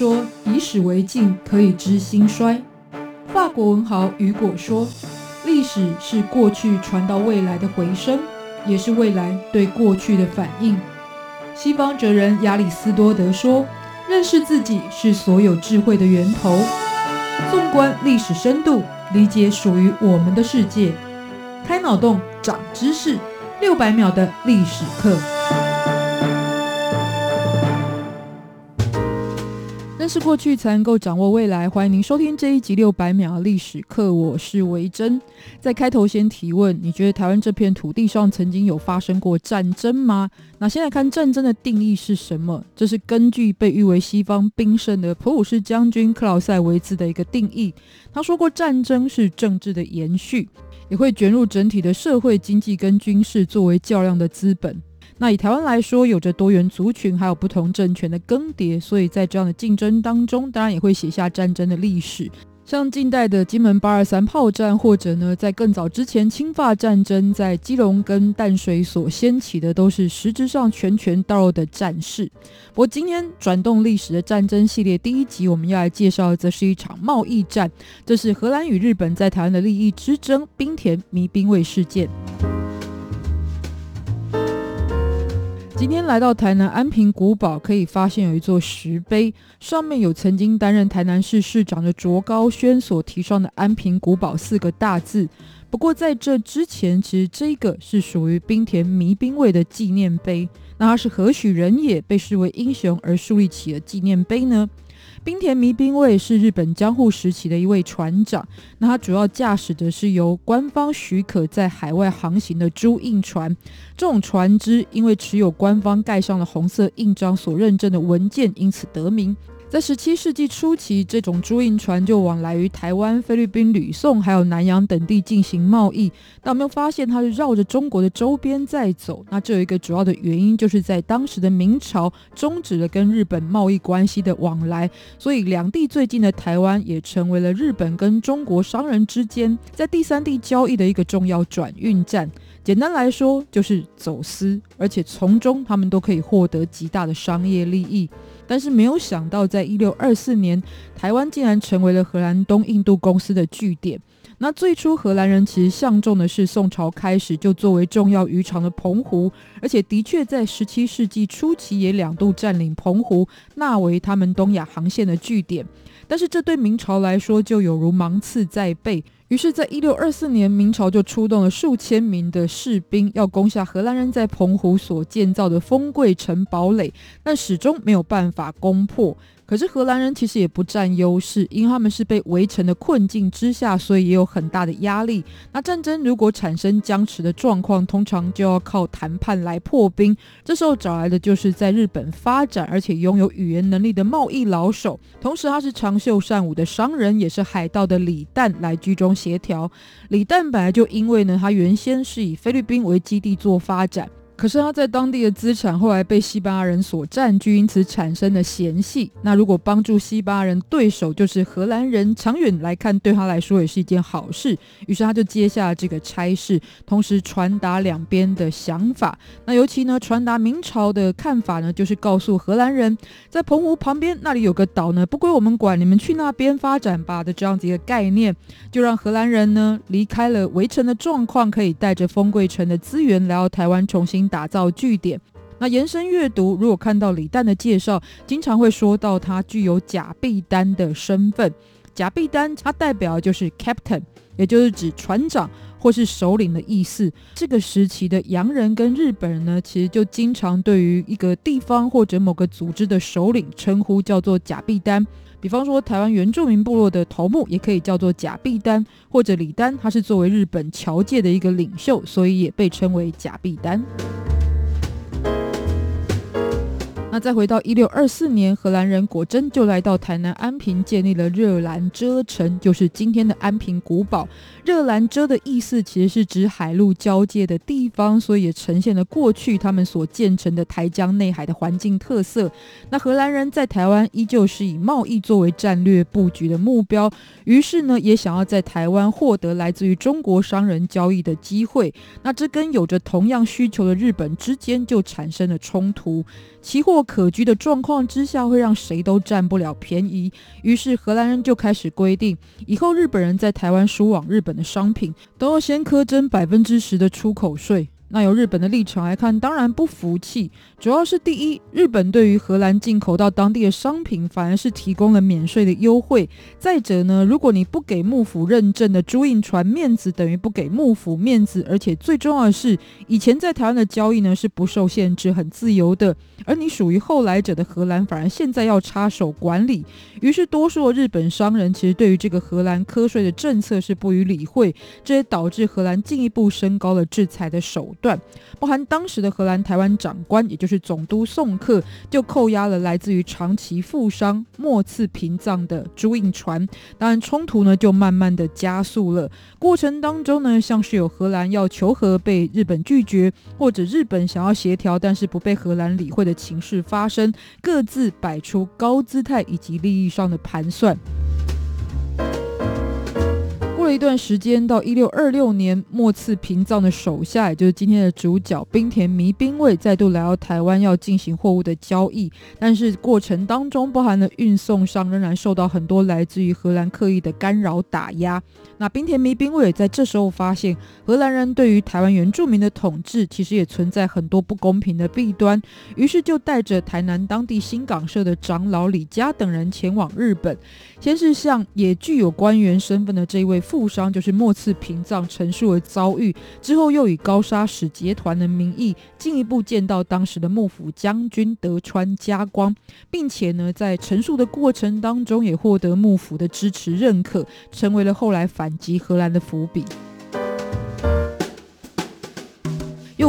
说以史为镜，可以知兴衰。法国文豪雨果说，历史是过去传到未来的回声，也是未来对过去的反应。西方哲人亚里斯多德说，认识自己是所有智慧的源头。纵观历史深度，理解属于我们的世界，开脑洞，长知识，六百秒的历史课。是过去才能够掌握未来。欢迎您收听这一集六百秒历史课，我是维珍。在开头先提问，你觉得台湾这片土地上曾经有发生过战争吗？那先来看战争的定义是什么？这是根据被誉为西方兵圣的普鲁士将军克劳塞维兹的一个定义。他说过，战争是政治的延续，也会卷入整体的社会、经济跟军事作为较量的资本。那以台湾来说，有着多元族群，还有不同政权的更迭，所以在这样的竞争当中，当然也会写下战争的历史。像近代的金门八二三炮战，或者呢，在更早之前清法战争，在基隆跟淡水所掀起的，都是实质上拳拳到肉的战事。不过今天转动历史的战争系列第一集，我们要来介绍的，则是一场贸易战，这是荷兰与日本在台湾的利益之争——冰田迷兵卫事件。今天来到台南安平古堡，可以发现有一座石碑，上面有曾经担任台南市市长的卓高轩所提上的“安平古堡”四个大字。不过在这之前，其实这个是属于冰田迷兵卫的纪念碑。那他是何许人也，被视为英雄而树立起了纪念碑呢？冰田迷兵卫是日本江户时期的一位船长，那他主要驾驶的是由官方许可在海外航行的朱印船。这种船只因为持有官方盖上了红色印章所认证的文件，因此得名。在十七世纪初期，这种朱印船就往来于台湾、菲律宾、吕宋还有南洋等地进行贸易。但有没有发现它是绕着中国的周边在走？那这有一个主要的原因，就是在当时的明朝终止了跟日本贸易关系的往来，所以两地最近的台湾也成为了日本跟中国商人之间在第三地交易的一个重要转运站。简单来说，就是走私，而且从中他们都可以获得极大的商业利益。但是没有想到，在一六二四年，台湾竟然成为了荷兰东印度公司的据点。那最初荷兰人其实相中的是宋朝开始就作为重要渔场的澎湖，而且的确在十七世纪初期也两度占领澎湖，纳为他们东亚航线的据点。但是这对明朝来说就有如芒刺在背。于是，在一六二四年，明朝就出动了数千名的士兵，要攻下荷兰人在澎湖所建造的丰贵城堡垒，但始终没有办法攻破。可是荷兰人其实也不占优势，因为他们是被围城的困境之下，所以也有很大的压力。那战争如果产生僵持的状况，通常就要靠谈判来破冰。这时候找来的就是在日本发展而且拥有语言能力的贸易老手，同时他是长袖善舞的商人，也是海盗的李旦来居中协调。李旦本来就因为呢，他原先是以菲律宾为基地做发展。可是他在当地的资产后来被西班牙人所占据，因此产生了嫌隙。那如果帮助西班牙人对手就是荷兰人，长远来看对他来说也是一件好事。于是他就接下了这个差事，同时传达两边的想法。那尤其呢，传达明朝的看法呢，就是告诉荷兰人，在澎湖旁边那里有个岛呢，不归我们管，你们去那边发展吧的这样子一个概念，就让荷兰人呢离开了围城的状况，可以带着丰贵城的资源来到台湾重新。打造据点。那延伸阅读，如果看到李旦的介绍，经常会说到他具有假币丹的身份。假币丹，它代表就是 captain，也就是指船长或是首领的意思。这个时期的洋人跟日本人呢，其实就经常对于一个地方或者某个组织的首领称呼叫做假币丹。比方说，台湾原住民部落的头目也可以叫做假币丹，或者李丹，他是作为日本侨界的一个领袖，所以也被称为假币丹。再回到一六二四年，荷兰人果真就来到台南安平，建立了热兰遮城，就是今天的安平古堡。热兰遮的意思其实是指海陆交界的地方，所以也呈现了过去他们所建成的台江内海的环境特色。那荷兰人在台湾依旧是以贸易作为战略布局的目标，于是呢，也想要在台湾获得来自于中国商人交易的机会。那这跟有着同样需求的日本之间就产生了冲突。期货可居的状况之下，会让谁都占不了便宜。于是荷兰人就开始规定，以后日本人在台湾输往日本的商品，都要先苛征百分之十的出口税。那由日本的立场来看，当然不服气。主要是第一，日本对于荷兰进口到当地的商品，反而是提供了免税的优惠。再者呢，如果你不给幕府认证的朱印船面子，等于不给幕府面子。而且最重要的是，以前在台湾的交易呢是不受限制、很自由的，而你属于后来者的荷兰，反而现在要插手管理。于是，多数的日本商人其实对于这个荷兰课税的政策是不予理会，这也导致荷兰进一步升高了制裁的手段，包含当时的荷兰台湾长官，也就是。总督宋克就扣押了来自于长崎富商末次平藏的朱印船，当然冲突呢就慢慢的加速了。过程当中呢，像是有荷兰要求和被日本拒绝，或者日本想要协调但是不被荷兰理会的情势发生，各自摆出高姿态以及利益上的盘算。这一段时间，到一六二六年，末次平藏的手下，也就是今天的主角冰田弥兵卫，再度来到台湾，要进行货物的交易。但是过程当中，包含了运送上仍然受到很多来自于荷兰刻意的干扰打压。那冰田弥兵卫也在这时候发现，荷兰人对于台湾原住民的统治，其实也存在很多不公平的弊端。于是就带着台南当地新港社的长老李家等人前往日本，先是向也具有官员身份的这一位误伤就是末次屏障陈述而遭遇，之后又以高砂使节团的名义进一步见到当时的幕府将军德川家光，并且呢在陈述的过程当中也获得幕府的支持认可，成为了后来反击荷兰的伏笔。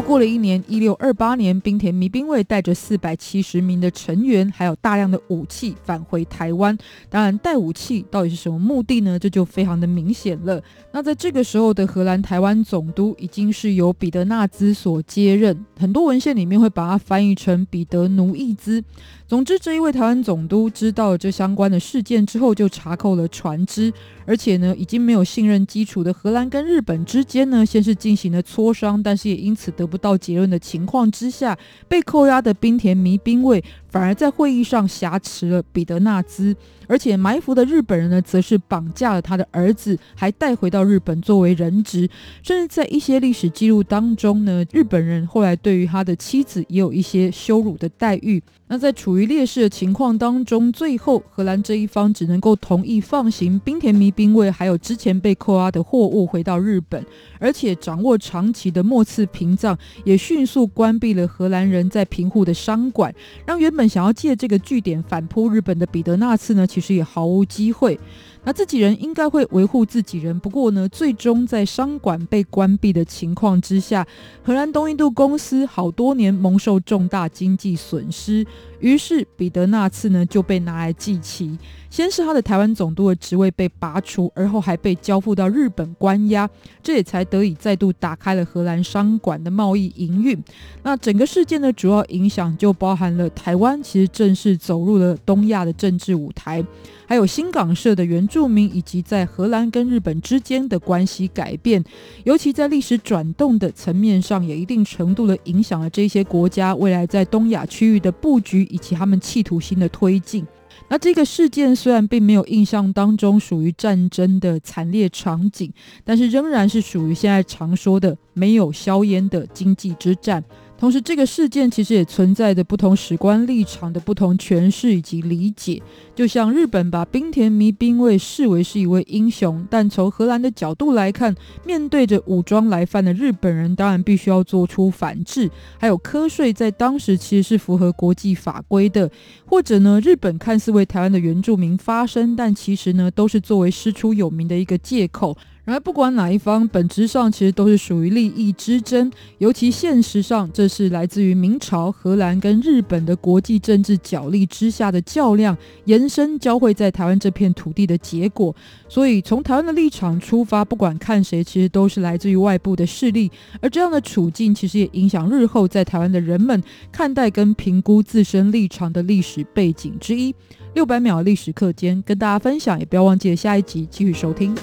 过了一年，一六二八年，冰田迷兵卫带着四百七十名的成员，还有大量的武器返回台湾。当然，带武器到底是什么目的呢？这就非常的明显了。那在这个时候的荷兰台湾总督已经是由彼得纳兹所接任，很多文献里面会把它翻译成彼得奴役兹。总之，这一位台湾总督知道了这相关的事件之后，就查扣了船只，而且呢，已经没有信任基础的荷兰跟日本之间呢，先是进行了磋商，但是也因此得不到结论的情况之下，被扣押的冰田迷兵卫反而在会议上挟持了彼得纳兹。而且埋伏的日本人呢，则是绑架了他的儿子，还带回到日本作为人质。甚至在一些历史记录当中呢，日本人后来对于他的妻子也有一些羞辱的待遇。那在处于劣势的情况当中，最后荷兰这一方只能够同意放行冰田迷兵卫，还有之前被扣押的货物回到日本。而且掌握长崎的末次屏障也迅速关闭了荷兰人在平户的商馆，让原本想要借这个据点反扑日本的彼得纳次呢，其实也毫无机会。那自己人应该会维护自己人，不过呢，最终在商馆被关闭的情况之下，荷兰东印度公司好多年蒙受重大经济损失，于是彼得那次呢就被拿来祭旗。先是他的台湾总督的职位被拔除，而后还被交付到日本关押，这也才得以再度打开了荷兰商馆的贸易营运。那整个事件的主要影响就包含了台湾其实正式走入了东亚的政治舞台，还有新港社的原住民以及在荷兰跟日本之间的关系改变，尤其在历史转动的层面上，也一定程度的影响了这些国家未来在东亚区域的布局以及他们企图心的推进。那这个事件虽然并没有印象当中属于战争的惨烈场景，但是仍然是属于现在常说的没有硝烟的经济之战。同时，这个事件其实也存在着不同史观立场的不同诠释以及理解。就像日本把冰田弥兵卫视为是一位英雄，但从荷兰的角度来看，面对着武装来犯的日本人，当然必须要做出反制。还有瞌睡在当时其实是符合国际法规的，或者呢，日本看似为台湾的原住民发声，但其实呢，都是作为师出有名的一个借口。然而，不管哪一方，本质上其实都是属于利益之争。尤其现实上，这是来自于明朝、荷兰跟日本的国际政治角力之下的较量，延伸交汇在台湾这片土地的结果。所以，从台湾的立场出发，不管看谁，其实都是来自于外部的势力。而这样的处境，其实也影响日后在台湾的人们看待跟评估自身立场的历史背景之一。六百秒历史课间跟大家分享，也不要忘记下一集继续收听。